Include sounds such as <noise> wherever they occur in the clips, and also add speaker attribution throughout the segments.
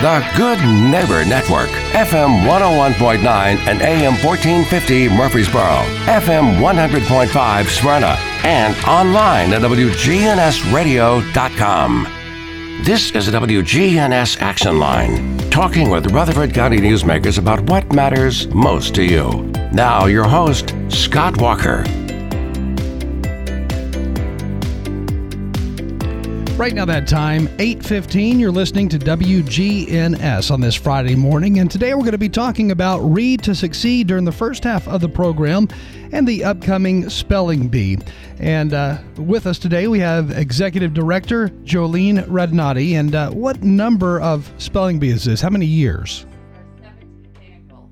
Speaker 1: The Good Neighbor Network, FM 101.9 and AM 1450 Murfreesboro, FM 100.5 Smyrna, and online at WGNSradio.com. This is the WGNS Action Line, talking with Rutherford County newsmakers about what matters most to you. Now, your host, Scott Walker.
Speaker 2: Right now that time, 8:15, you're listening to WGNS on this Friday morning and today we're going to be talking about Read to Succeed during the first half of the program and the upcoming spelling bee. And uh, with us today we have Executive Director Jolene Radnoti and uh, what number of spelling bee is this? How many years?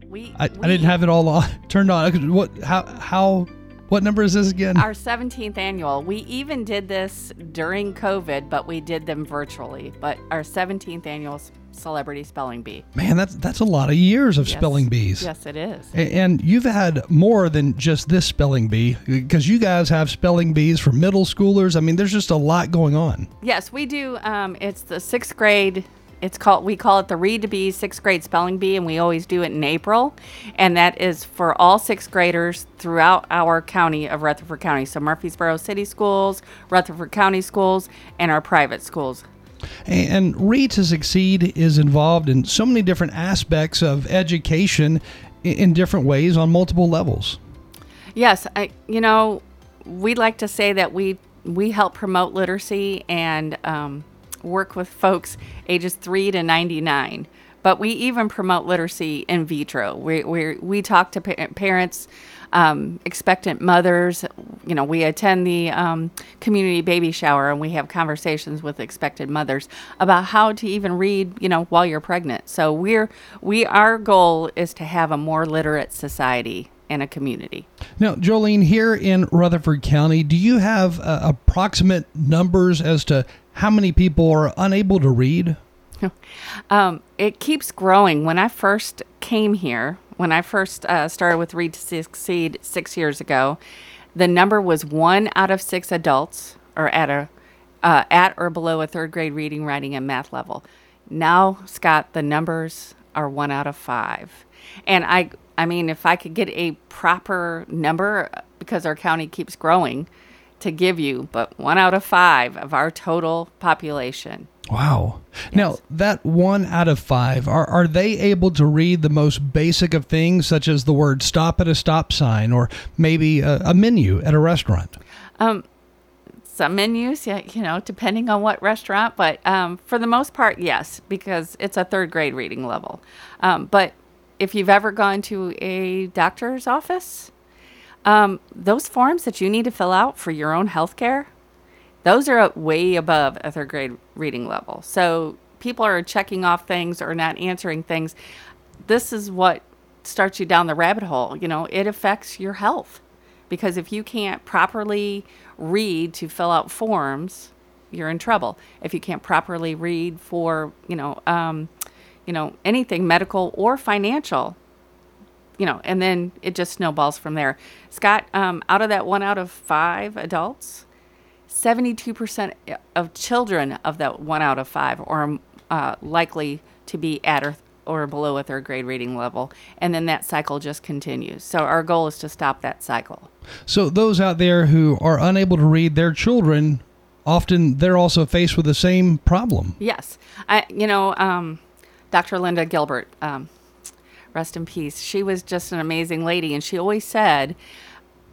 Speaker 3: We,
Speaker 2: I, I didn't have it all on, turned on. What how how what number is this again?
Speaker 3: Our 17th annual. We even did this during COVID, but we did them virtually. But our 17th annual Celebrity Spelling Bee.
Speaker 2: Man, that's that's a lot of years of
Speaker 3: Yes.
Speaker 2: spelling bees.
Speaker 3: Yes, it is.
Speaker 2: And you've had more than just this spelling bee because you guys have spelling bees for middle schoolers. I mean, there's just a lot going on.
Speaker 3: Yes, we do. Um, it's the sixth grade. It's called. We call it the Read to Be sixth grade spelling bee, and we always do it in April, and that is for all sixth graders throughout our county of Rutherford County. So Murfreesboro City Schools, Rutherford County Schools, and our private schools.
Speaker 2: And Read to Succeed is involved in so many different aspects of education in different ways on multiple levels.
Speaker 3: Yes, I, you know, we like to say that we we help promote literacy and um, work with folks ages three to ninety nine. But we even promote literacy in vitro. We we we talk to pa- parents, um, expectant mothers. You know, we attend the um, community baby shower and we have conversations with expected mothers about how to even read. You know, while you're pregnant. So we're we our goal is to have a more literate society and a community.
Speaker 2: Now, Jolene, here in Rutherford County, do you have uh, approximate numbers as to how many people are unable to read? <laughs>
Speaker 3: Um, it keeps growing. When I first came here, when I first uh, started with Read to Succeed six years ago, the number was one out of six adults are at a uh, at or below a third grade reading, writing, and math level. Now, Scott, the numbers are one out of five. And I, I mean, if I could get a proper number, uh, because our county keeps growing, to give you, but one out of five of our total population
Speaker 2: Wow. Now, that one out of five, are, are they able to read the most basic of things, such as the word stop at a stop sign or maybe a, a menu at a restaurant?
Speaker 3: some menus, yeah, you know, depending on what restaurant, but um, for the most part, yes, because it's a third grade reading level. Um, but if you've ever gone to a doctor's office, um, those forms that you need to fill out for your own health care, those are way above a third grade reading level. So people are checking off things or not answering things. This is what starts you down the rabbit hole. You know, it affects your health because if you can't properly read to fill out forms, you're in trouble. If you can't properly read for, you know, um, you know, anything medical or financial, you know, and then it just snowballs from there. Scott, um, out of that one out of five adults, 72% of children of that one out of five are uh, likely to be at or, or below a third grade reading level. And then that cycle just continues. So our goal is to stop that cycle.
Speaker 2: So, those out there who are unable to read their children, often they're also faced with the same problem.
Speaker 3: Yes. I, you know, um, Dr. Linda Gilbert, um, rest in peace. She was just an amazing lady. And she always said,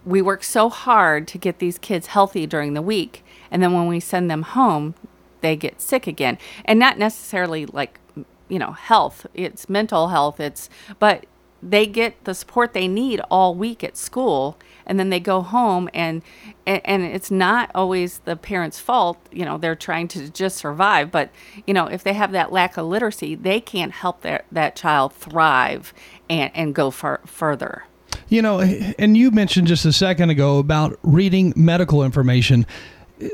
Speaker 3: we work so hard to get these kids healthy during the week. And then when we send them home, they get sick again. And not necessarily like, you know, health, it's mental health. It's, but they get the support they need all week at school and then they go home and and, it's not always the parents fault you know they're trying to just survive but you know if they have that lack of literacy they can't help their, that child thrive and, and go far, further
Speaker 2: You know, and you mentioned just a second ago about reading medical information.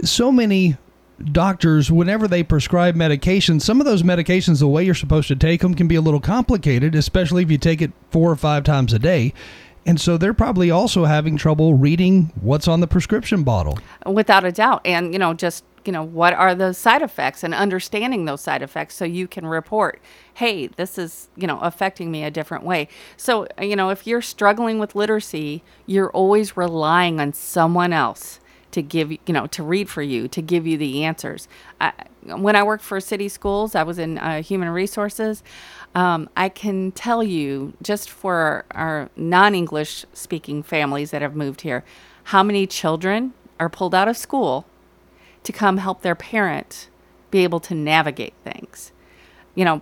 Speaker 2: So many doctors, whenever they prescribe medications, some of those medications, the way you're supposed to take them can be a little complicated, especially if you take it four or five times a day. And so they're probably also having trouble reading what's on the prescription bottle.
Speaker 3: Without a doubt. And, you know, just, you know, what are the side effects and understanding those side effects so you can report, hey, this is, you know, affecting me a different way. So, you know, if you're struggling with literacy, you're always relying on someone else to give you know to read for you to give you the answers. I, when i worked for city schools i was in uh, human resources. Um, i can tell you just for our non-english speaking families that have moved here how many children are pulled out of school to come help their parent be able to navigate things. You know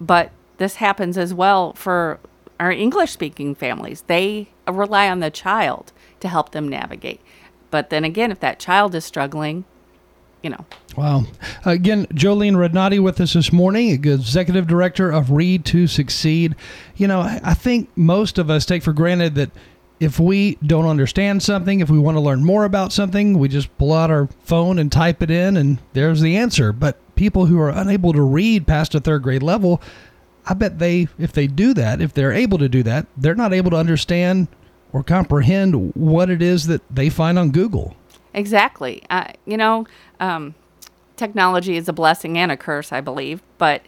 Speaker 3: but this happens as well for our english speaking families. They rely on the child to help them navigate but then again, if that child is struggling, you know.
Speaker 2: Wow. Again, Jolene Radnoti with us this morning, executive director of Read to Succeed. You know, I think most of us take for granted that if we don't understand something, if we want to learn more about something, we just pull out our phone and type it in, and there's the answer. But people who are unable to read past a third grade level, I bet they, if they do that, if they're able to do that, they're not able to understand or comprehend what it is that they find on Google.
Speaker 3: Exactly. Uh, you know, um, technology is a blessing and a curse, I believe, but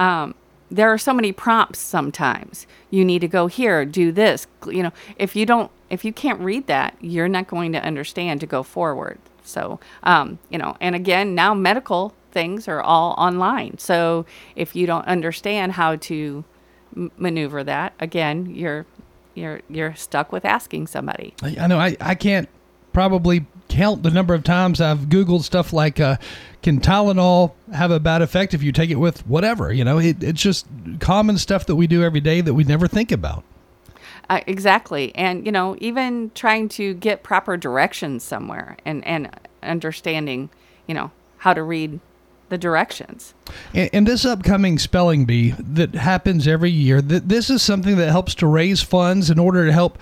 Speaker 3: um, there are so many prompts sometimes. You need to go here, do this. You know, if you don't, if you can't read that, you're not going to understand to go forward. So, um, you know, and again, now medical things are all online. So if you don't understand how to maneuver that, again, you're you're you're stuck with asking somebody.
Speaker 2: I know I, I can't probably count the number of times I've Googled stuff like, uh, can Tylenol have a bad effect if you take it with whatever? You know, it, it's just common stuff that we do every day that we never think about.
Speaker 3: Uh, exactly. And, you know, even trying to get proper directions somewhere and, and understanding, you know, how to read the directions.
Speaker 2: And, and, this upcoming spelling bee that happens every year, that this is something that helps to raise funds in order to help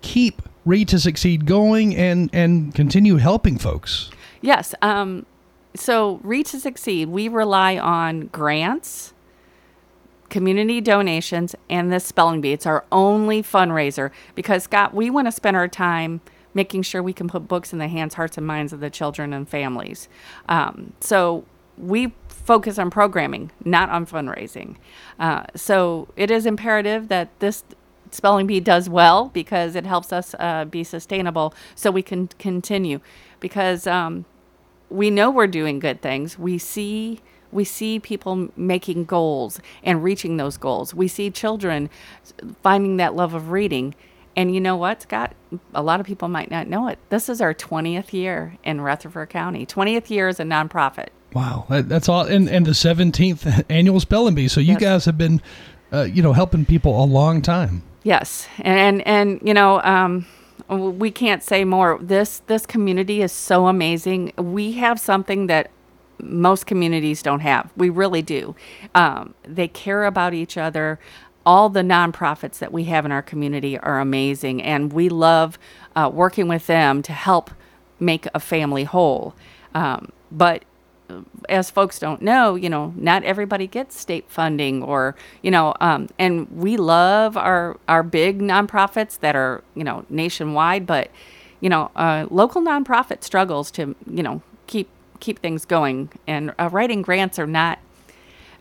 Speaker 2: keep Read to Succeed going and and continue helping folks.
Speaker 3: Yes. Um, so Read to Succeed, we rely on grants, community donations, and this spelling bee. It's our only fundraiser because Scott, we want to spend our time making sure we can put books in the hands, hearts, and minds of the children and families. Um, so we focus on programming, not on fundraising. Uh, so it is imperative that this spelling bee does well because it helps us uh, be sustainable so we can continue because um, we know we're doing good things we see we see people making goals and reaching those goals we see children finding that love of reading and you know what, Scott? A lot of people might not know it. This is our 20th year in Rutherford County. 20th year as a nonprofit.
Speaker 2: Wow, that, that's all. And, and the 17th <laughs> annual spelling bee. So you yes. guys have been, uh, you know, helping people a long time.
Speaker 3: Yes, and and, you know, um, we can't say more. This this community is so amazing. We have something that most communities don't have. We really do. Um, they care about each other all the nonprofits that we have in our community are amazing, and we love uh, working with them to help make a family whole. Um, but as folks don't know, you know, not everybody gets state funding, or you know, um, and we love our our big nonprofits that are you know nationwide, but you know, uh, local nonprofit struggles to you know keep keep things going, and uh, writing grants are not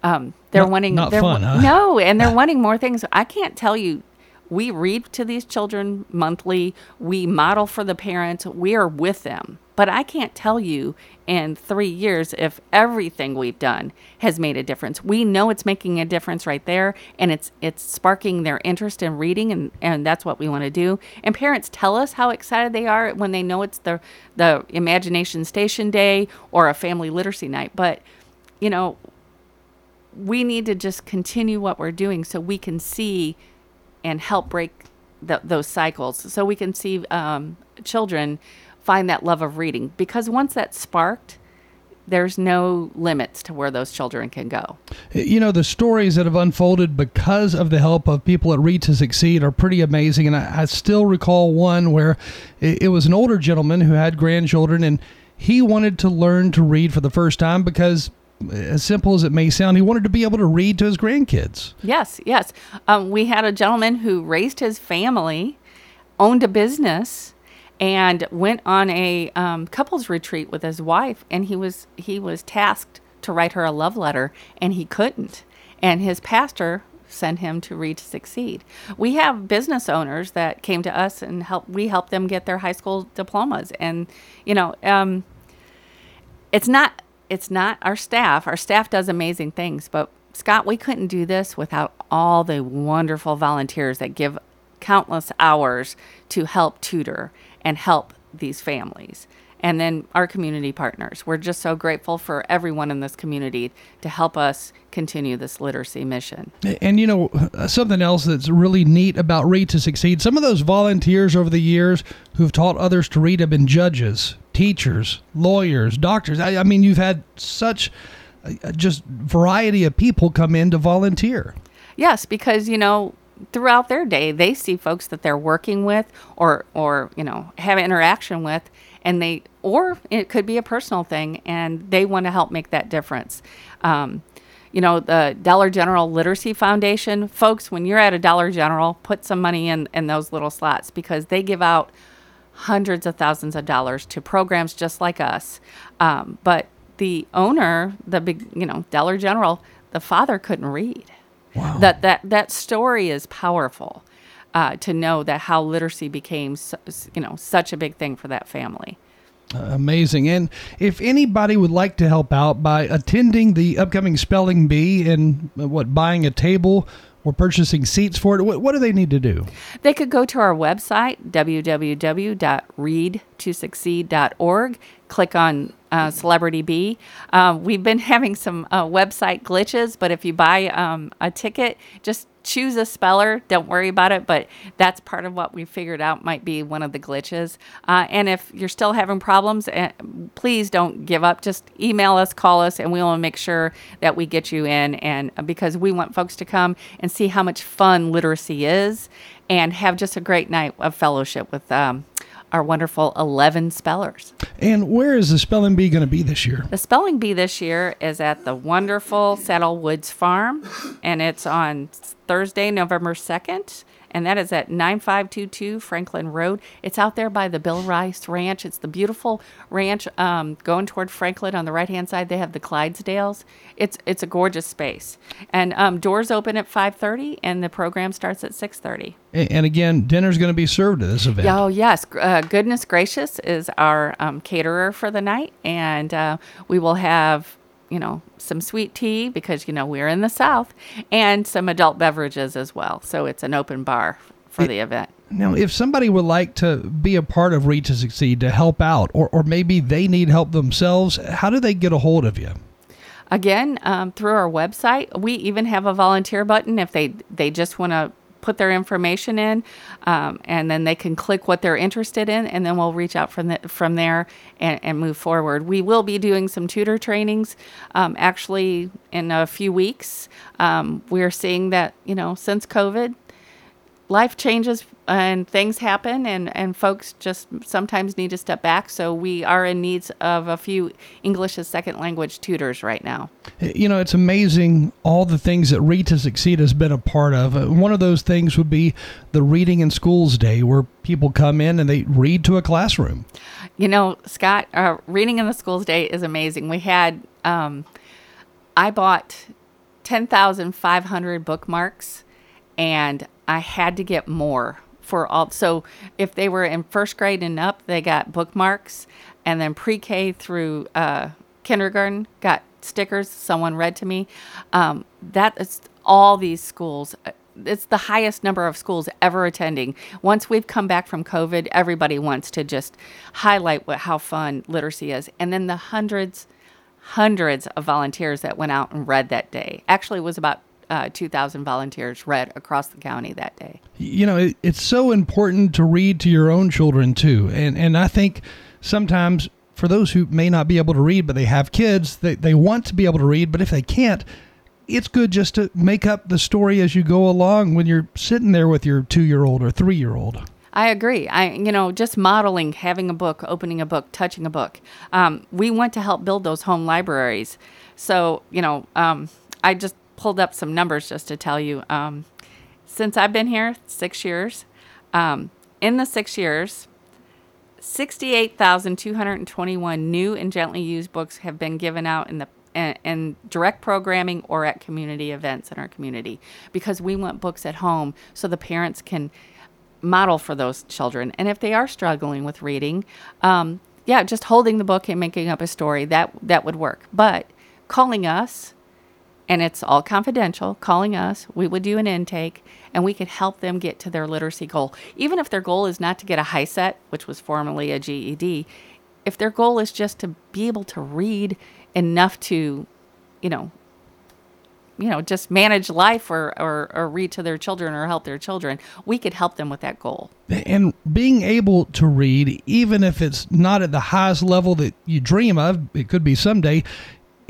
Speaker 3: um, they're
Speaker 2: not,
Speaker 3: wanting
Speaker 2: not
Speaker 3: they're,
Speaker 2: fun, huh?
Speaker 3: No, and they're <laughs> wanting more things. I can't tell you. We read to these children monthly. We model for the parents. We are with them. But I can't tell you in three years if everything we've done has made a difference. We know it's making a difference right there, and it's it's sparking their interest in reading, and, and that's what we want to do. And parents tell us how excited they are when they know it's the the Imagination Station Day or a family literacy night. But you know, we need to just continue what we're doing so we can see and help break the, those cycles so we can see um, children find that love of reading because once that's sparked there's no limits to where those children can go.
Speaker 2: You know, the stories that have unfolded because of the help of people at Read to Succeed are pretty amazing. And I, I still recall one where it, it, was an older gentleman who had grandchildren and he wanted to learn to read for the first time because as simple as it may sound, he wanted to be able to read to his grandkids.
Speaker 3: Yes, yes. Um, we had a gentleman who raised his family owned a business and went on a um, couples retreat with his wife, and he was he was tasked to write her a love letter, and he couldn't. And his pastor sent him to read to succeed. We have business owners that came to us and help. We help them get their high school diplomas, and you know, um, it's not it's not our staff. Our staff does amazing things, but Scott, we couldn't do this without all the wonderful volunteers that give countless hours to help tutor and help these families and then our community partners. We're just so grateful for everyone in this community to help us continue this literacy mission.
Speaker 2: And you know, uh, something else that's really neat about Read to Succeed, some of those volunteers over the years who've taught others to read have been judges, teachers, lawyers, doctors. I, I mean, you've had such a, just variety of people come in to volunteer.
Speaker 3: Yes, because you know, throughout their day they see folks that they're working with or or you know have interaction with and they or it could be a personal thing and they want to help make that difference. Um, you know the dollar general literacy foundation folks when you're at a dollar general put some money in in those little slots because they give out hundreds of thousands of dollars to programs just like us. Um, but the owner the big you know dollar general the father couldn't read wow. that that that story is powerful uh, to know that how literacy became, you know, such a big thing for that family.
Speaker 2: Uh, amazing. And if anybody would like to help out by attending the upcoming spelling bee and uh, what buying a table or purchasing seats for it, what, what do they need to do?
Speaker 3: They could go to our website, www.readtosucceed.org, click on uh, Celebrity B. Uh, we've been <laughs> having some uh, website glitches, but if you buy um, a ticket, just choose a speller. Don't worry about it, but that's part of what we figured out might be one of the glitches. Uh, and if you're still having problems, uh, please don't give up. Just email us, call us, and we will make sure that we get you in. And uh, because we want folks to come and see how much fun literacy is and have just a great night of fellowship with um, our wonderful 11 spellers.
Speaker 2: And where is the spelling bee going to be this year?
Speaker 3: The spelling bee this year is at the wonderful Saddle Woods Farm, and it's on Thursday, November 2nd and that is at 9522 Franklin Road. It's out there by the Bill Rice Ranch. It's the beautiful ranch um, going toward Franklin on the right hand side. They have the Clydesdales. It's it's a gorgeous space, and um, doors open at 5:30, and the program starts at 6:30.
Speaker 2: And again, dinner's going to be served at this event.
Speaker 3: Oh yes, uh, goodness gracious is our um, caterer for the night, and uh, we will have you know, some sweet tea because, you know, we're in the South and some adult beverages as well. So it's an open bar for it, the event.
Speaker 2: Now, if somebody would like to be a part of Read to Succeed to help out, or, or maybe they need help themselves, how do they get a hold of you?
Speaker 3: Again, um, through our website, we even have a volunteer button if they they just want to put their information in, um, and then they can click what they're interested in, and then we'll reach out from the, from there and, and move forward. We will be doing some tutor trainings, um, actually in a few weeks. Um, we're seeing that you know since COVID, life changes and things happen and, and folks just sometimes need to step back. So we are in needs of a few english as second language tutors right now.
Speaker 2: You know it's amazing all the things that read to succeed has been a part of. Uh, one of those things would be the reading in schools day where people come in and they read to a classroom.
Speaker 3: You know scott uh, reading in the schools day is amazing. We had um, i bought 10500 bookmarks and I had to get more for all. So if they were in first grade and up, they got bookmarks, and then pre-K through uh, kindergarten got stickers. Someone read to me. Um, that is all these schools. It's the highest number of schools ever attending. Once we've come back from COVID, everybody wants to just highlight what how fun literacy is, and then the hundreds, hundreds of volunteers that went out and read that day. Actually, was about uh, 2,000 volunteers read across the county that day.
Speaker 2: You know, it, it's so important to read to your own children too, and and I think sometimes for those who may not be able to read but they have kids, they they want to be able to read, but if they can't. It's good just to make up the story as you go along when you're sitting there with your two year old or three year old.
Speaker 3: I agree. I, you know, just modeling, having a book, opening a book, touching a book. Um, we want to help build those home libraries. So, you know, um, I just pulled up some numbers just to tell you. Um, since I've been here, six years, um, in the six years, 68,221 new and gently used books have been given out in the in, direct programming or at community events in our community because we want books at home so the parents can model for those children. And if they are struggling with reading, um, yeah, just holding the book and making up a story that that would work. But calling us, and it's all confidential. Calling us, we would do an intake, and we could help them get to their literacy goal. Even if their goal is not to get a HiSET, which was formerly a GED, if their goal is just to be able to read enough to, you know, you know, just manage life or, or, or read to their children or help their children, we could help them with that goal.
Speaker 2: And being able to read, even if it's not at the highest level that you dream of, it could be someday,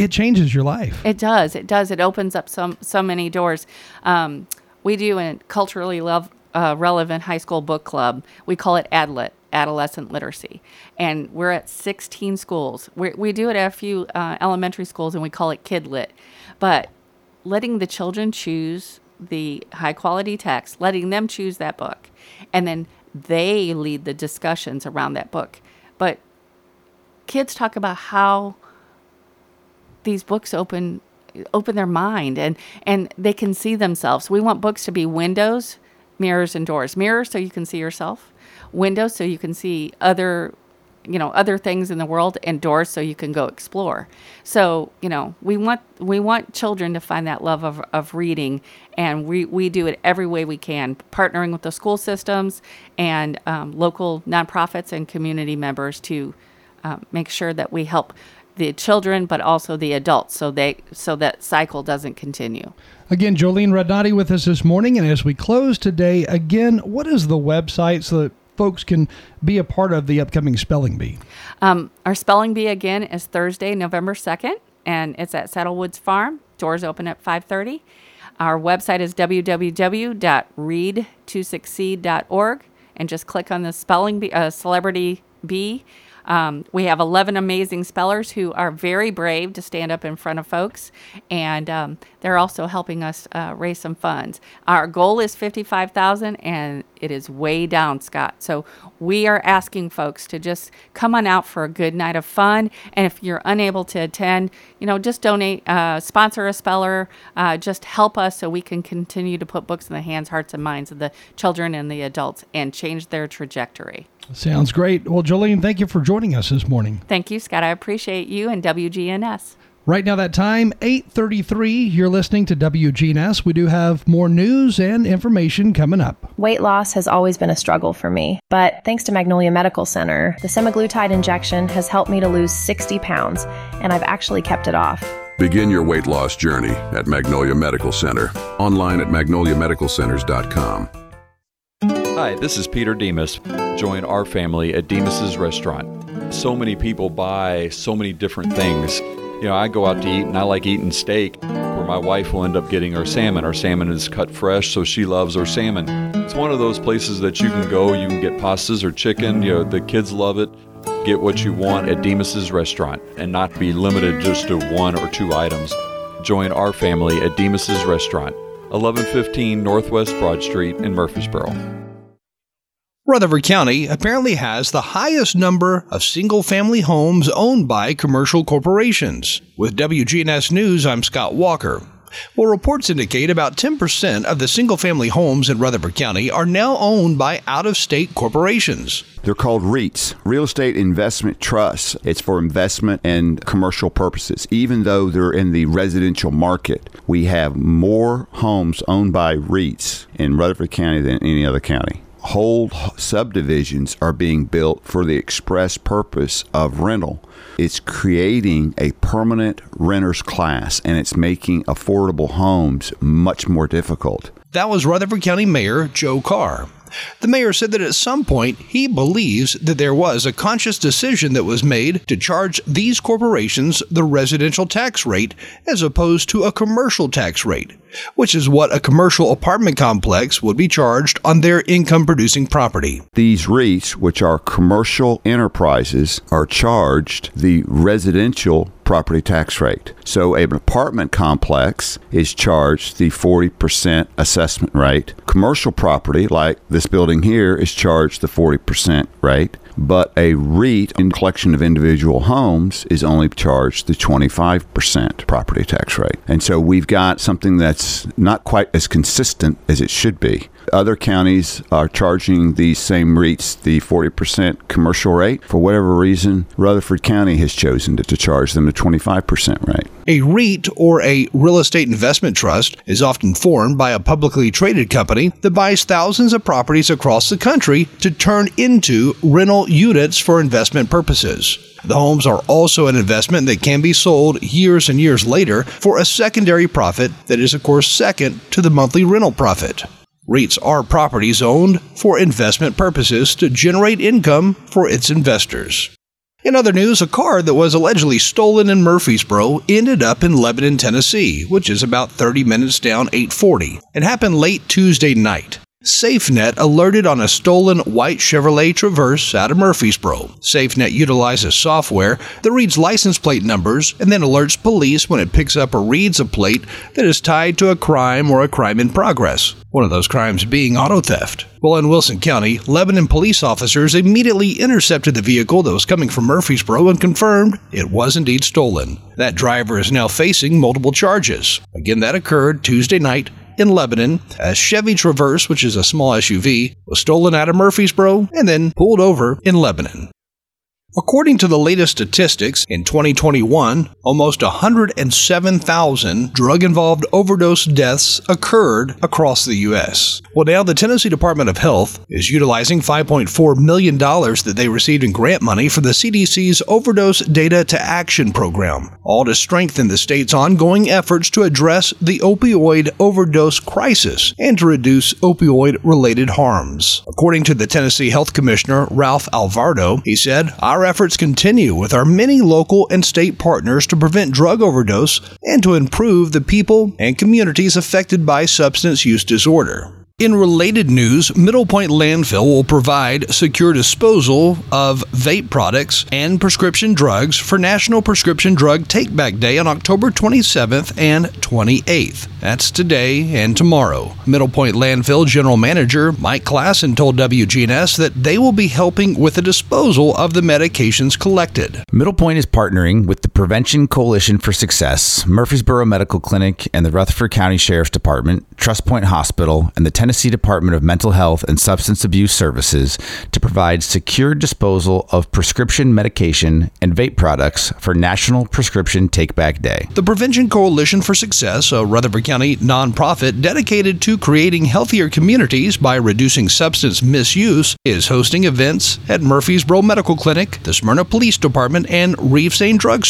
Speaker 2: it changes your life.
Speaker 3: It does. It does. It opens up some so many doors. Um, we do a culturally love, uh, relevant high school book club. We call it adolescent literacy. And we're at 16 schools. we we do it at a few uh, elementary schools and we call it KidLit. But letting the children choose the high quality text, letting them choose that book, and then they lead the discussions around that book. But kids talk about how these books open open their mind and and they can see themselves. We want books to be windows, mirrors and doors. Mirrors so you can see yourself. Windows so you can see other you know other things in the world and doors so you can go explore so you know we want we want children to find that love of, of reading and we, we do it every way we can partnering with the school systems and um, local nonprofits and community members to uh, make sure that we help the children but also the adults so they so that cycle doesn't continue
Speaker 2: again jolene radnoti with us this morning and as we close today again what is the website so that folks can be a part of the upcoming spelling bee?
Speaker 3: Um, our spelling bee again is Thursday, November second, and it's at Saddlewoods Farm. Doors open at five thirty. Our website is www.read2succeed.org, and just click on the spelling bee, uh, celebrity bee um, we have 11 amazing spellers who are very brave to stand up in front of folks, and um, they're also helping us uh, raise some funds. Our goal is 55,000, and it is way down, Scott. So we are asking folks to just come on out for a good night of fun, and if you're unable to attend, you know, just donate, uh, sponsor a speller, uh, just help us so we can continue to put books in the hands, hearts, and minds of the children and the adults and change their trajectory.
Speaker 2: Sounds great. Well, Jolene, thank you for joining us this morning.
Speaker 3: Thank you, Scott. I appreciate you and WGNS.
Speaker 2: Right now, that time, 8.33, you're listening to WGNS. We do have more news and information coming up.
Speaker 4: Weight loss has always been a struggle for me, but thanks to Magnolia Medical Center, the semaglutide injection has helped me to lose 60 pounds, and I've actually kept it off.
Speaker 5: Begin your weight loss journey at Magnolia Medical Center. Online at magnoliamedicalcenters.com.
Speaker 6: Hi, this is Peter Demos. Join our family at Demos's Restaurant. So many people buy so many different things. You know, I go out to eat and I like eating steak, where my wife will end up getting our salmon. Our salmon is cut fresh, so she loves our salmon. It's one of those places that you can go, you can get pastas or chicken, you know, the kids love it. Get what you want at Demos's Restaurant and not be limited just to one or two items. Join our family at Demos's Restaurant, 1115 Northwest Broad Street in Murfreesboro.
Speaker 2: Rutherford County apparently has the highest number of single family homes owned by commercial corporations. With WGNS News, I'm Scott Walker. Well, reports indicate about 10% of the single family homes in Rutherford County are now owned by out of state corporations.
Speaker 7: They're called REITs, Real Estate Investment Trusts. It's for investment and commercial purposes. Even though they're in the residential market, we have more homes owned by REITs in Rutherford County than any other county whole subdivisions are being built for the express purpose of rental. It's creating a permanent renters class and it's making affordable homes much more difficult.
Speaker 2: That was Rutherford County Mayor Joe Carr. The mayor said that at some point he believes that there was a conscious decision that was made to charge these corporations the residential tax rate as opposed to a commercial tax rate, which is what a commercial apartment complex would be charged on their income producing property.
Speaker 7: These REITs, which are commercial enterprises, are charged the residential property tax rate. So an apartment complex is charged the 40% assessment rate. Commercial property, like this building here, is charged the 40% rate. But a REIT in collection of individual homes is only charged the 25% property tax rate. And so we've got something that's not quite as consistent as it should be. Other counties are charging these same REITs the 40% commercial rate. For whatever reason, Rutherford County has chosen to, to charge them the 25% rate.
Speaker 2: A REIT, or a real estate investment trust, is often formed by a publicly traded company that buys thousands of properties across the country to turn into rental units for investment purposes. The homes are also an investment that can be sold years and years later for a secondary profit that is, of course, second to the monthly rental profit. REITs are properties owned for investment purposes to generate income for its investors. In other news, a car that was allegedly stolen in Murfreesboro ended up in Lebanon, Tennessee, which is about 30 minutes down 840. It happened late Tuesday night. SafeNet alerted on a stolen white Chevrolet Traverse out of Murfreesboro. SafeNet utilizes software that reads license plate numbers and then alerts police when it picks up or reads a plate that is tied to a crime or a crime in progress. One of those crimes being auto theft. Well, in Wilson County, Lebanon police officers immediately intercepted the vehicle that was coming from Murfreesboro and confirmed it was indeed stolen. That driver is now facing multiple charges. Again, that occurred Tuesday night in Lebanon. A Chevy Traverse, which is a small SUV, was stolen out of Murfreesboro and then pulled over in Lebanon. According to the latest statistics, in 2021, almost 107,000 drug involved overdose deaths occurred across the U.S. Well, now the Tennessee Department of Health is utilizing $5.4 million that they received in grant money for the CDC's Overdose Data to Action program, all to strengthen the state's ongoing efforts to address the opioid overdose crisis and to reduce opioid related harms. According to the Tennessee Health Commissioner, Ralph Alvarado, he said, Our efforts continue with our many local and state partners to prevent drug overdose and to improve the people and communities affected by substance use disorder. In related news, Middle Point Landfill will provide secure disposal of vape products and prescription drugs for National Prescription Drug Takeback Day on October 27th and 28th. That's today and tomorrow. Middle Point Landfill General Manager Mike Klassen told WGNS that they will be helping with the disposal of the medications collected.
Speaker 8: Middle Point is partnering with the Prevention Coalition for Success, Murfreesboro Medical Clinic, and the Rutherford County Sheriff's Department, Trust Point Hospital, and the Tennessee Department of Mental Health and Substance Abuse Services to provide secure disposal of prescription medication and vape products for National Prescription Take Back Day.
Speaker 2: The Prevention Coalition for Success, a Rutherford County nonprofit dedicated to creating healthier communities by reducing substance misuse, is hosting events at Murfreesboro Medical Clinic, the Smyrna Police Department, and Reeves-Sain Drug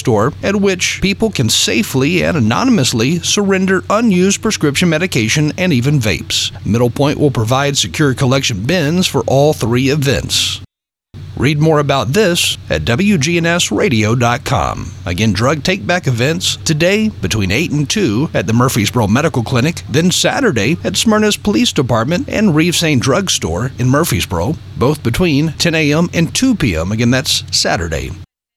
Speaker 2: at which people can safely and anonymously surrender unused prescription medication and even vapes. Middle Point will provide secure collection bins for all three events. Read more about this at WGNSradio.com. Again, drug take back events today between 8 and 2 at the Murfreesboro Medical Clinic, then Saturday at Smyrna's Police Department and Reeves-Sain Drug Store in Murfreesboro, both between 10 a.m. and 2 p.m. Again, that's Saturday.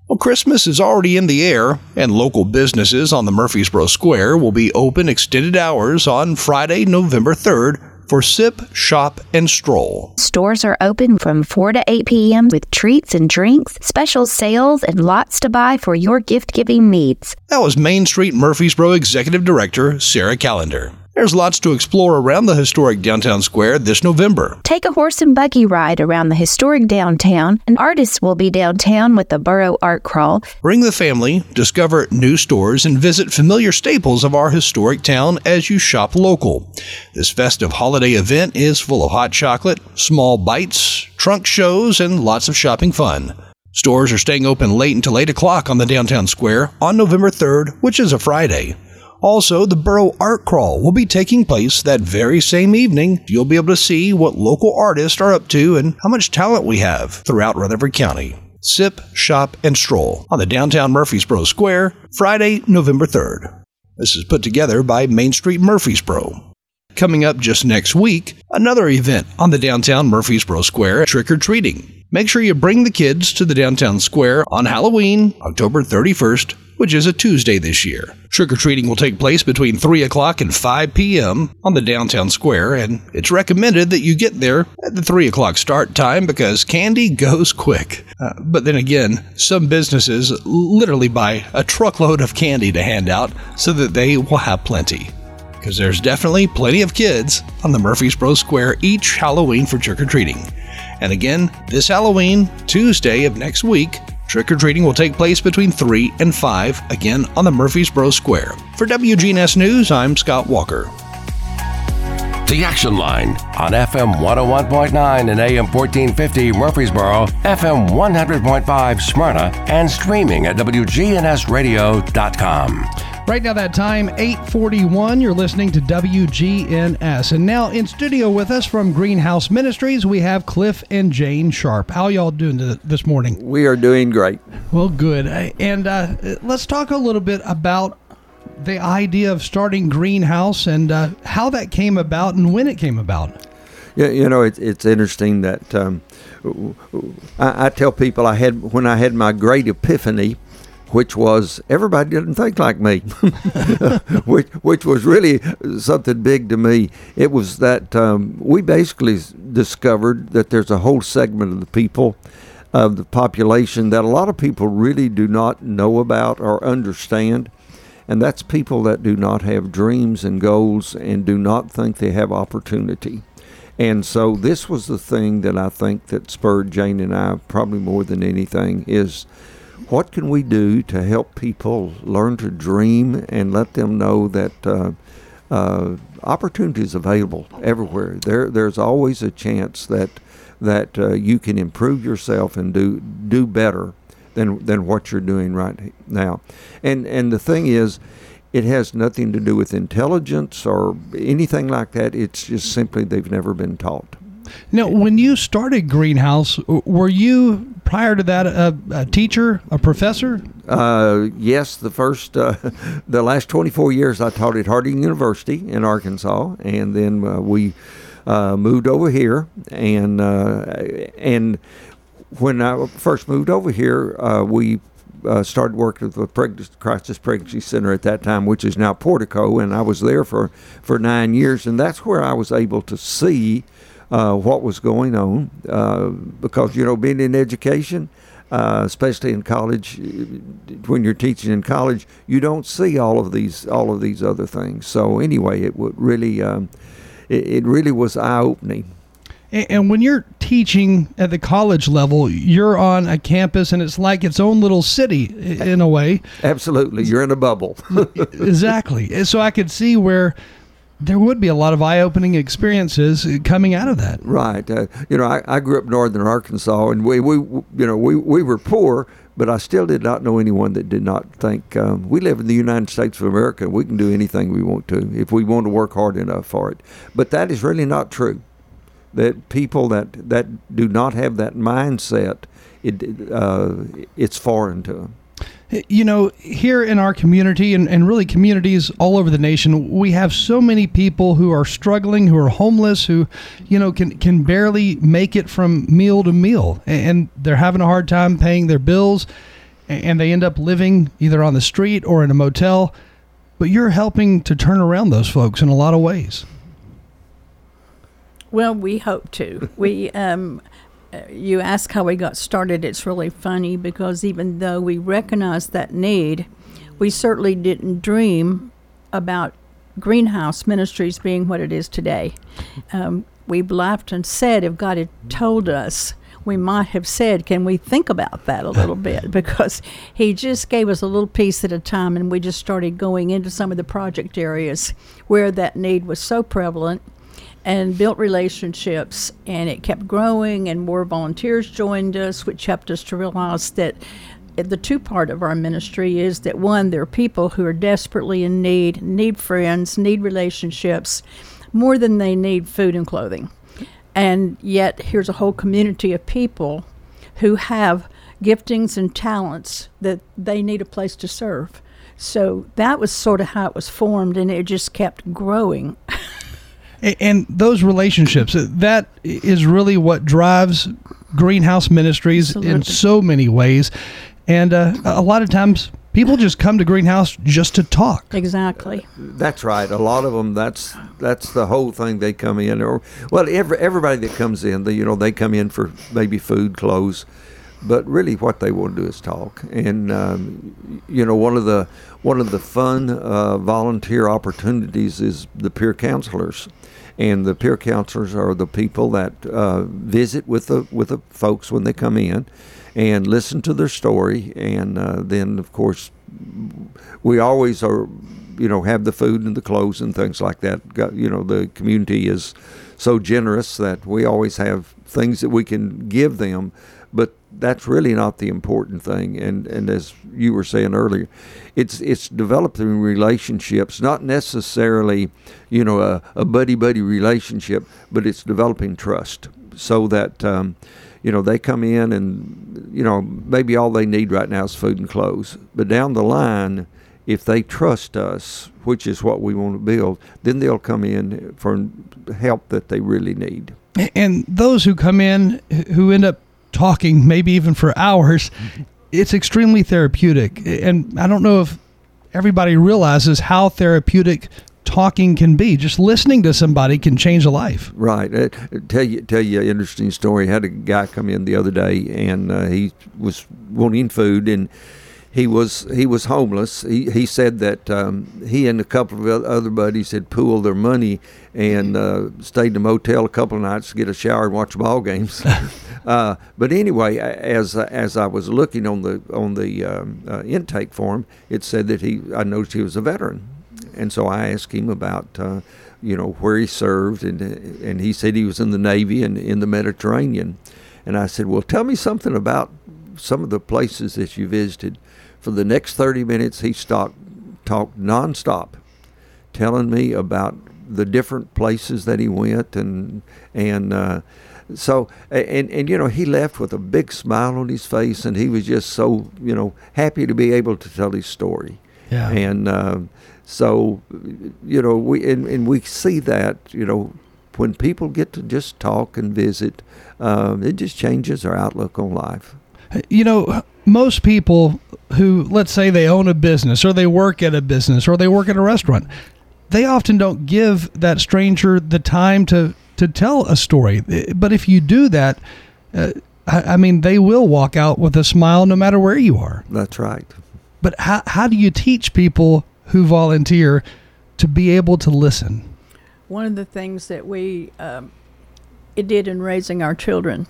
Speaker 2: Well, Christmas is already in the air, and local businesses on the Murfreesboro Square will be open extended hours on Friday, November 3rd for Sip, Shop, and Stroll.
Speaker 9: Stores are open from 4 to 8 p.m. with treats and drinks, special sales, and lots to buy for your gift giving needs.
Speaker 2: That was Main Street Murfreesboro Executive Director Sarah Callender. There's lots to explore around the historic downtown square this November.
Speaker 9: Take a horse and buggy ride around the historic downtown. An artist will be downtown with the Boro Art Crawl.
Speaker 2: Bring the family, discover new stores, and visit familiar staples of our historic town as you shop local. This festive holiday event is full of hot chocolate, small bites, trunk shows, and lots of shopping fun. Stores are staying open late until 8 o'clock on the downtown square on November 3rd, which is a Friday. Also, the Boro Art Crawl will be taking place that very same evening. You'll be able to see what local artists are up to and how much talent we have throughout Rutherford County. Sip, Shop, and Stroll on the downtown Murfreesboro Square, Friday, November 3rd. This is put together by Main Street Murfreesboro. Coming up just next week, another event on the downtown Murfreesboro Square, trick or treating. Make sure you bring the kids to the downtown square on Halloween, October 31st, which is a Tuesday this year. Trick or treating will take place between 3 o'clock and 5 p.m. on the downtown square, and it's recommended that you get there at the 3 o'clock start time because candy <laughs> goes quick. Uh, but then again, some businesses literally buy a truckload of candy to hand out so that they will have plenty because there's definitely plenty of kids on the Murfreesboro Square each Halloween for trick or treating. And again, this Halloween, Tuesday of next week, trick or treating will take place between 3 and 5, again on the Murfreesboro Square. For WGNS News, I'm Scott Walker.
Speaker 1: The Action Line on FM 101.9 and AM 1450 Murfreesboro, FM 100.5 Smyrna, and streaming at WGNSradio.com.
Speaker 2: Right now, that time, 841, you're listening to WGNS. And now in studio with us from Greenhouse Ministries, we have Cliff and Jane Sharp. How y'all doing this morning?
Speaker 10: We are doing great.
Speaker 2: Well, good. And uh, let's talk a little bit about the idea of starting Greenhouse and uh, how that came about and when it came about.
Speaker 10: Yeah, you know, it's it's interesting that um, I, I tell people I had when I had my great epiphany which was everybody didn't think like me, <laughs> which which was really something big to me. It was that um, we basically discovered that there's a whole segment of the people of the population that a lot of people really do not know about or understand. And that's people that do not have dreams and goals and do not think they have opportunity. And so this was the thing that I think that spurred Jane and I probably more than anything is what can we do to help people learn to dream and let them know that uh, uh, opportunities available everywhere? There, there's always a chance that that uh, you can improve yourself and do do better than than what you're doing right now. And and the thing is, it has nothing to do with intelligence or anything like that. It's just simply they've never been taught.
Speaker 2: Now, when you started Greenhouse, were you prior to that a, a teacher, a professor?
Speaker 10: Uh, yes, the first, uh, <laughs> the last 24 years I taught at Harding University in Arkansas, and then uh, we uh, moved over here, and uh, and when I first moved over here, uh, we uh, started working with the Pregnancy, Crisis Pregnancy Center at that time, which is now Portico, and I was there for, for nine years, and that's where I was able to see uh, what was going on uh, because you know being in education uh, especially in college when you're teaching in college you don't see all of these all of these other things so anyway it would really um, it, it, really was eye-opening
Speaker 2: and when you're teaching at the college level, you're on a campus and it's like its own little city in a way.
Speaker 10: Absolutely. You're in a bubble. <laughs>
Speaker 2: exactly. So I could see where there would be a lot of eye-opening experiences coming out of that.
Speaker 10: Right. Uh, you know, I, I, grew up northern Arkansas, and we, we you know we, we were poor, but I still did not know anyone that did not think um, we live in the United States of America. We can do anything we want to if we want to work hard enough for it. But that is really not true. That people that that do not have that mindset, it uh, it's foreign to them.
Speaker 2: You know, here in our community and, and really communities all over the nation, we have so many people who are struggling, who are homeless, who, you know, can, can barely make it from meal to meal. And they're having a hard time paying their bills and they end up living either on the street or in a motel. But you're helping to turn around those folks in a lot of ways.
Speaker 11: Well, we hope to. we um, you ask how we got started, it's really funny because even though we recognized that need, we certainly didn't dream about greenhouse ministries being what it is today. Um, we laughed and said, if God had told us, we might have said, Can we think about that a little <laughs> bit? Because He just gave us a little piece at a time, and we just started going into some of the project areas where that need was so prevalent and built relationships and it kept growing and more volunteers joined us which helped us to realize that the two part of our ministry is that one there are people who are desperately in need need friends need relationships more than they need food and clothing. And yet here's a whole community of people who have giftings and talents that they need a place to serve. So that was sort of how it was formed and it just kept growing <laughs>
Speaker 2: and those relationships that is really what drives greenhouse ministries Absolutely. in so many ways and uh, a lot of times people just come to Greenhouse just to talk.
Speaker 11: Exactly.
Speaker 10: That's right. A lot of them. That's that's the whole thing. They come in, or well, every, everybody that comes in, they, you know, they come in for maybe food, clothes, but really what they want to do is talk. And um, you know, one of the one of the fun uh, volunteer opportunities is the peer counselors. And the peer counselors are the people that uh, visit with the with the folks when they come in, and listen to their story. And uh, then, of course, we always are, you know, have the food and the clothes and things like that. You know, the community is so generous that we always have things that we can give them. But that's really not the important thing. And and as you were saying earlier, it's it's developing relationships, not necessarily, you know, a, a buddy buddy relationship, but it's developing trust so that. Um, you know, they come in and, you know, maybe all they need right now is food and clothes. But down the line, if they trust us, which is what we want to build, then they'll come in for help that they really need.
Speaker 2: And those who come in who end up talking, maybe even for hours, it's extremely therapeutic. And I don't know if everybody realizes how therapeutic talking can be. Just listening to somebody can change a life.
Speaker 10: Right. Uh, tell you tell you an interesting story. I had a guy come in the other day, and uh, he was wanting food, and he was he was homeless. He he said that um, he and a couple of other buddies had pooled their money and uh, stayed in a motel a couple of nights to get a shower and watch ball games. <laughs> uh, but anyway, as as I was looking on the on the um, uh, intake form, it said that he I noticed he was a veteran, and so I asked him about. Uh, you know where he served, and and he said he was in the Navy and in the Mediterranean, and I said, well, tell me something about some of the places that you visited. For the next 30 minutes, he stopped, talked nonstop, telling me about the different places that he went, and and uh, so and and you know he left with a big smile on his face, and he was just so you know happy to be able to tell his story.
Speaker 2: Yeah.
Speaker 10: And uh, so you know we and, and we see that you know when people get to just talk and visit, um, it just changes our outlook on life.
Speaker 2: You know, most people who, let's say, they own a business or they work at a business or they work at a restaurant, they often don't give that stranger the time to to tell a story. But if you do that, uh, I, I mean, they will walk out with a smile no matter where you are.
Speaker 10: That's right.
Speaker 2: But how how do you teach people who volunteer to be able to listen?
Speaker 11: One of the things that we um, it did in raising our children,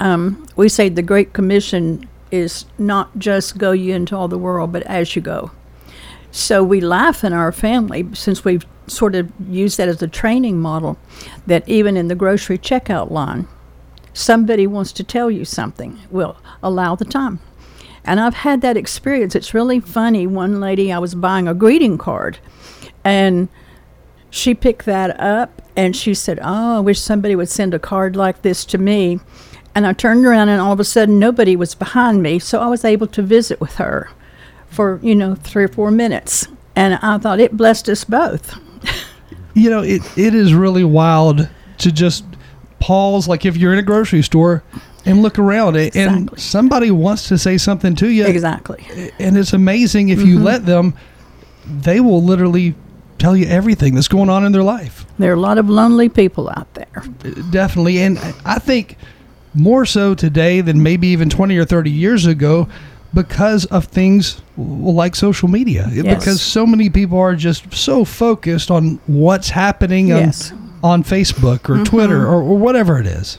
Speaker 11: um, we say the Great Commission is not just go ye into all the world, but as you go. So we laugh in our family since we've sort of used that as a training model that even in the grocery checkout line, somebody wants to tell you something. Well, allow the time. And I've had that experience. It's really funny. One lady, I was buying a greeting card, and she picked that up and she said, Oh, I wish somebody would send a card like this to me. And I turned around, and all of a sudden, nobody was behind me. So I was able to visit with her for, you know, three or four minutes. And I thought it blessed us both. <laughs>
Speaker 2: you know, it, it is really wild to just pause, like if you're in a grocery store and look around it and somebody wants to say something to you.
Speaker 11: Exactly.
Speaker 2: And it's amazing if you
Speaker 11: Mhm.
Speaker 2: let them, they will literally tell you everything that's going on in their life.
Speaker 11: There are a lot of lonely people out there.
Speaker 2: Definitely. And I think more so today than maybe even 20 or 30 years ago because of things like social media.
Speaker 11: Yes.
Speaker 2: Because so many people are just so focused on what's happening
Speaker 11: Yes.
Speaker 2: on, on Facebook or
Speaker 11: Mhm.
Speaker 2: Twitter or, or whatever it is.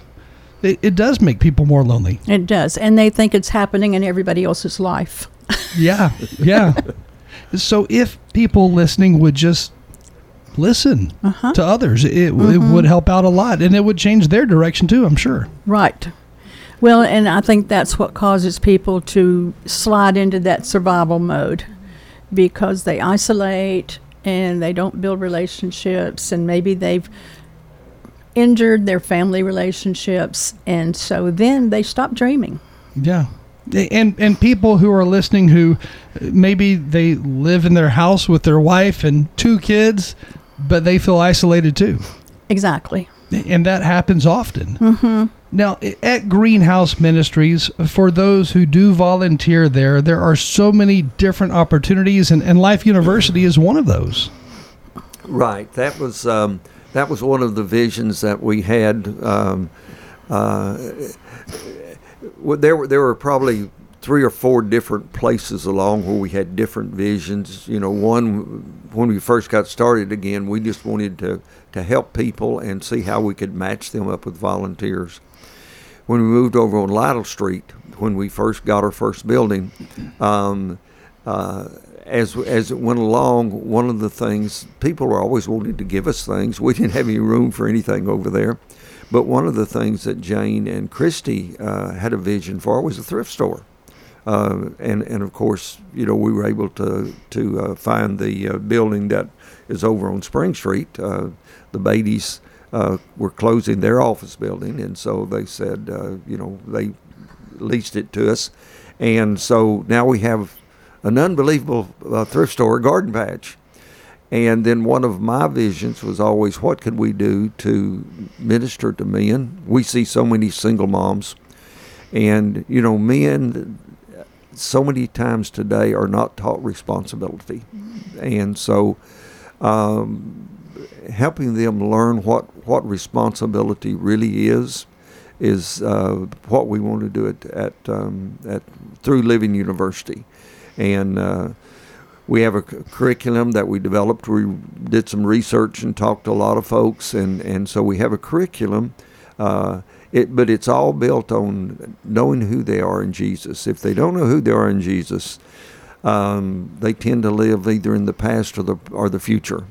Speaker 2: It, it does make people more lonely.
Speaker 11: It does. And they think it's happening in everybody else's life.
Speaker 2: Yeah. Yeah. <laughs> so if people listening would just listen
Speaker 11: Uh-huh.
Speaker 2: to others, it, it
Speaker 11: Mhm.
Speaker 2: would help out a lot and it would change their direction too, I'm sure.
Speaker 11: Right. Well, and I think that's what causes people to slide into that survival mode because they isolate and they don't build relationships and maybe they've injured their family relationships and so then they stop dreaming.
Speaker 2: Yeah. And and people who are listening who uh, maybe they live in their house with their wife and two kids, but they feel isolated too.
Speaker 11: Exactly.
Speaker 2: And that happens often.
Speaker 11: Mhm.
Speaker 2: Now, at Greenhouse Ministries, for those who do volunteer there, there are so many different opportunities, and, and Life University is one of those.
Speaker 10: Right. That was um, that was one of the visions that we had. Um, uh, there were there were probably three or four different places along where we had different visions. You know, one when we first got started again, we just wanted to to help people and see how we could match them up with volunteers. When we moved over on Lytle Street, when we first got our first building, um, uh, as as it went along, one of the things people were always wanting to give us things. We didn't have any room for anything over there, but one of the things that Jane and Christy uh, had a vision for was a thrift store. Uh, and and of course, you know, we were able to to uh, find the uh, building that is over on Spring Street. Uh, the Beatties uh, were closing their office building, and so they said, you know, they leased it to us, and so now we have an unbelievable uh, thrift store, garden patch. And then one of my visions was always, what could we do to minister to men? We see so many single moms, and you know, men so many times today are not taught responsibility, and so um, helping them learn what what responsibility really is is uh, what we want to do at at, um, at through Living University and uh, we have a curriculum that we developed. We did some research and talked to a lot of folks, and, and so we have a curriculum. Uh, it, but it's all built on knowing who they are in Jesus. If they don't know who they are in Jesus, um, they tend to live either in the past or the or the future.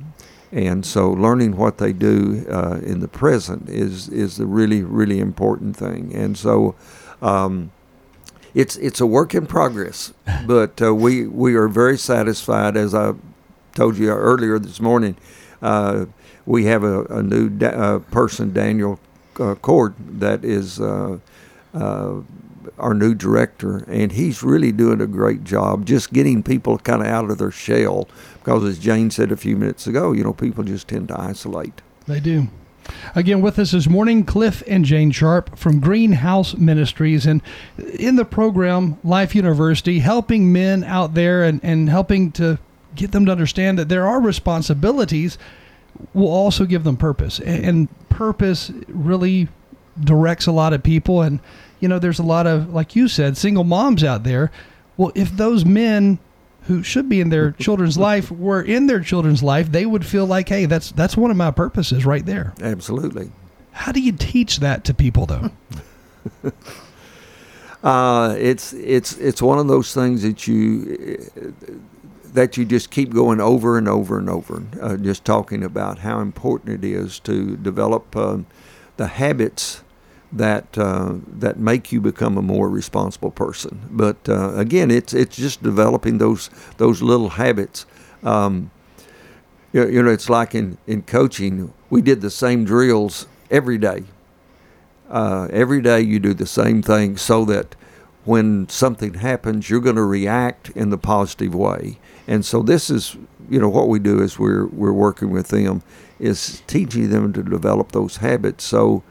Speaker 10: And so, learning what they do uh, in the present is is the really really important thing. And so. Um, it's it's a work in progress, <laughs> but uh, we we are very satisfied. As I told you earlier this morning, uh, we have a, a new da- uh, person, Daniel uh, Cord, that is uh, uh, our new director, and he's really doing a great job, just getting people kind of out of their shell. Because as Jane said a few minutes ago, you know, people just tend to isolate.
Speaker 2: They do. Again, with us this morning, Cliff and Jane Sharp from Greenhouse Ministries. And in the program, Life University, helping men out there and, and helping to get them to understand that there are responsibilities will also give them purpose. And, and purpose really directs a lot of people. And, you know, there's a lot of, like you said, single moms out there. Well, if those men who should be in their <laughs> children's life were in their children's life, they would feel like, hey, that's that's one of my purposes right there.
Speaker 10: Absolutely.
Speaker 2: How do you teach that to people though? <laughs> <laughs>
Speaker 10: uh, it's it's it's one of those things that you that you just keep going over and over and over, uh, just talking about how important it is to develop uh, the habits that uh, that make you become a more responsible person. But uh, again, it's it's just developing those those little habits. Um, you, you know, it's like in, in coaching, we did the same drills every day. Uh, every day you do the same thing so that when something happens, you're going to react in the positive way. And so this is, you know, what we do is we're we're working with them is teaching them to develop those habits so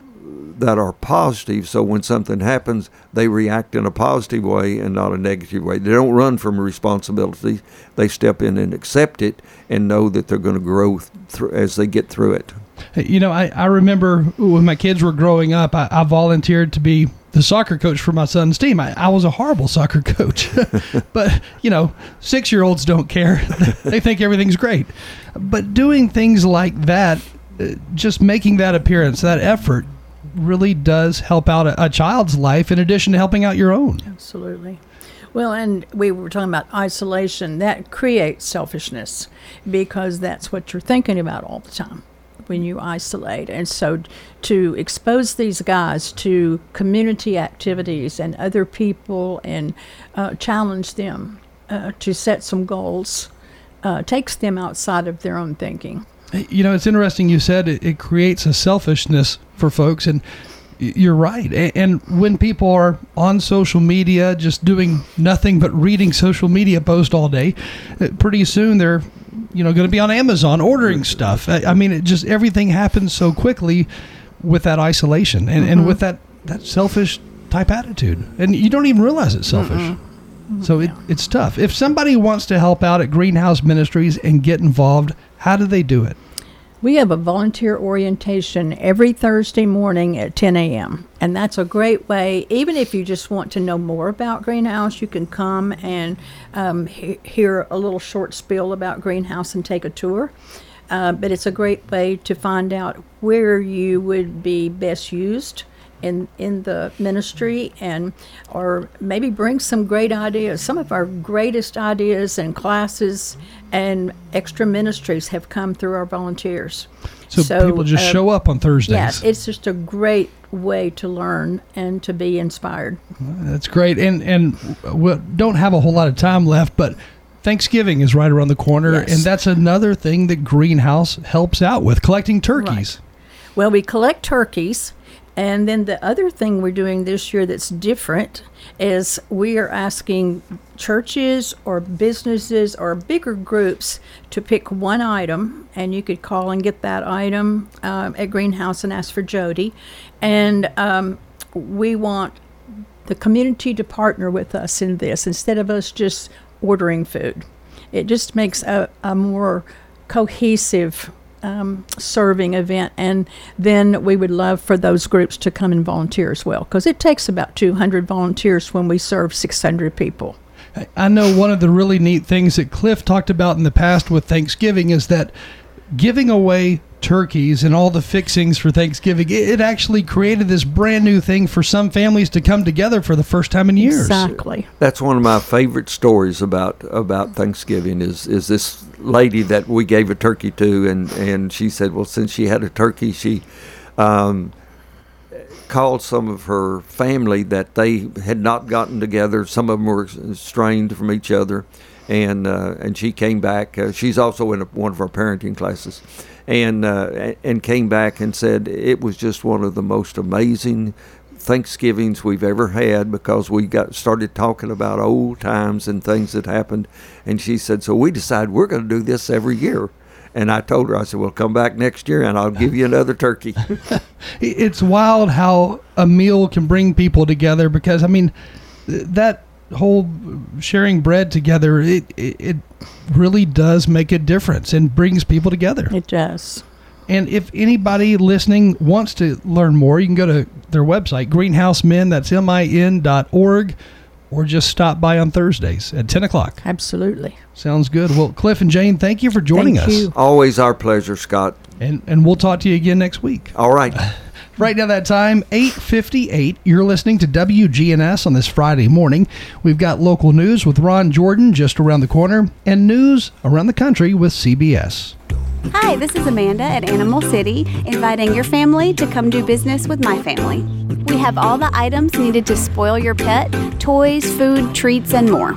Speaker 10: that are positive. So when something happens, they react in a positive way and not a negative way. They don't run from responsibility. They step in and accept it and know that they're going to grow th- as they get through it.
Speaker 2: You know, I, I remember when my kids were growing up, I, I volunteered to be the soccer coach for my son's team. I, I was a horrible soccer <laughs> coach. <laughs> but, you know, six year olds don't care. <laughs> they think everything's great. But doing things like that, uh, just making that appearance, that effort, really does help out a, a child's life in addition to helping out your own.
Speaker 11: Absolutely. Well, and we were talking about isolation. That creates selfishness because that's what you're thinking about all the time when you isolate. And so to expose these guys to community activities and other people and uh, challenge them uh, to set some goals uh, takes them outside of their own thinking.
Speaker 2: You know, it's interesting you said it, it creates a selfishness for folks, and you're right. And when people are on social media, just doing nothing but reading social media posts all day, uh, pretty soon they're, you know, going to be on Amazon ordering stuff. I mean, it just everything happens so quickly with that isolation and, mm-hmm. and with that that selfish type attitude, and you don't even realize it's selfish. So it, it's tough. If somebody wants to help out at Greenhouse Ministries and get involved, how do they do it?
Speaker 11: We have a volunteer orientation every Thursday morning at 10 a.m. And that's a great way, even if you just want to know more about Greenhouse, you can come and um, he- hear a little short spiel about Greenhouse and take a tour. Uh, but it's a great way to find out where you would be best used in in the ministry and or maybe bring some great ideas some of our greatest ideas and classes and extra ministries have come through our volunteers
Speaker 2: So, people just
Speaker 11: uh,
Speaker 2: show up on Thursdays.
Speaker 11: yes it's just a great way to learn and to be inspired
Speaker 2: That's great. And and we don't have a whole lot of time left, but Thanksgiving is right around the corner,
Speaker 11: Yes.
Speaker 2: and that's another thing that Greenhouse helps out with collecting turkeys.
Speaker 11: Well, we collect turkeys. And then the other thing we're doing this year that's different is we are asking churches or businesses or bigger groups to pick one item, and you could call and get that item um, at Greenhouse and ask for Jody. And um, we want the community to partner with us in this instead of us just ordering food. It just makes a, a more cohesive um, serving event. And then we would love for those groups to come and volunteer as well because it takes about 200 volunteers when we serve 600 people.
Speaker 2: I- I know one of the really neat things that Cliff talked about in the past with Thanksgiving is that giving away turkeys and all the fixings for Thanksgiving, it, it actually created this brand new thing for some families to come together for the first time in years.
Speaker 11: Exactly.
Speaker 10: That's one of my favorite stories about about Thanksgiving is is this lady that we gave a turkey to and and she said well since she had a turkey she um, called some of her family that they had not gotten together some of them were strained from each other and uh, and she came back uh, she's also in a, one of our parenting classes and uh, and came back and said it was just one of the most amazing Thanksgivings we've ever had because we got started talking about old times and things that happened. And she said, So we decided we're going to do this every year. And I told her, I said, Well, come back next year and I'll give you another turkey. <laughs>
Speaker 2: It's wild how a meal can bring people together because I mean that whole sharing bread together it, it it really does make a difference and brings people together.
Speaker 11: It does.
Speaker 2: And if anybody listening wants to learn more, you can go to their website, greenhousemin, that's M-I-N dot org, or just stop by on Thursdays at 10 o'clock.
Speaker 11: Absolutely.
Speaker 2: Sounds good. Well, Cliff and Jane, thank you for joining
Speaker 11: Thank
Speaker 2: us.
Speaker 11: you.
Speaker 10: Always our pleasure, Scott.
Speaker 2: And, and we'll talk to you again next week.
Speaker 10: All right. <laughs>
Speaker 2: Right now, that time, 8.58. You're listening to WGNS on this Friday morning. We've got local news with Ron Jordan just around the corner and news around the country with CBS.
Speaker 12: Hi, this is Amanda at Animal City, inviting your family to come do business with my family. We have all the items needed to spoil your pet toys, food, treats, and more.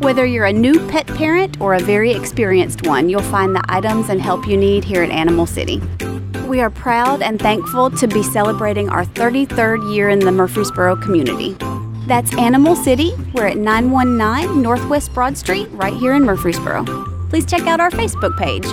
Speaker 12: Whether you're a new pet parent or a very experienced one, you'll find the items and help you need here at Animal City. We are proud and thankful to be celebrating our 33rd year in the Murfreesboro community. That's Animal City. We're at 919 Northwest Broad Street, right here in Murfreesboro. Please check out our Facebook page.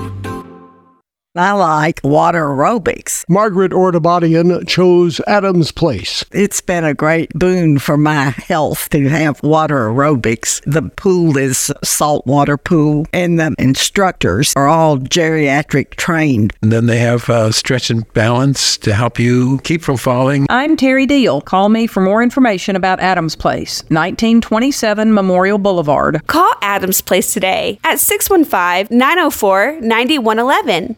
Speaker 13: I like water aerobics.
Speaker 14: Margaret Ordabadian chose Adams Place.
Speaker 13: It's been a great boon for my health to have water aerobics. The pool is a saltwater pool, and the instructors are all geriatric trained.
Speaker 15: And then they have uh, stretch and balance to help you keep from falling.
Speaker 16: I'm Terry Deal. Call me for more information about Adams Place, 1927 Memorial Boulevard.
Speaker 17: Call Adams Place today at 615 904 9111.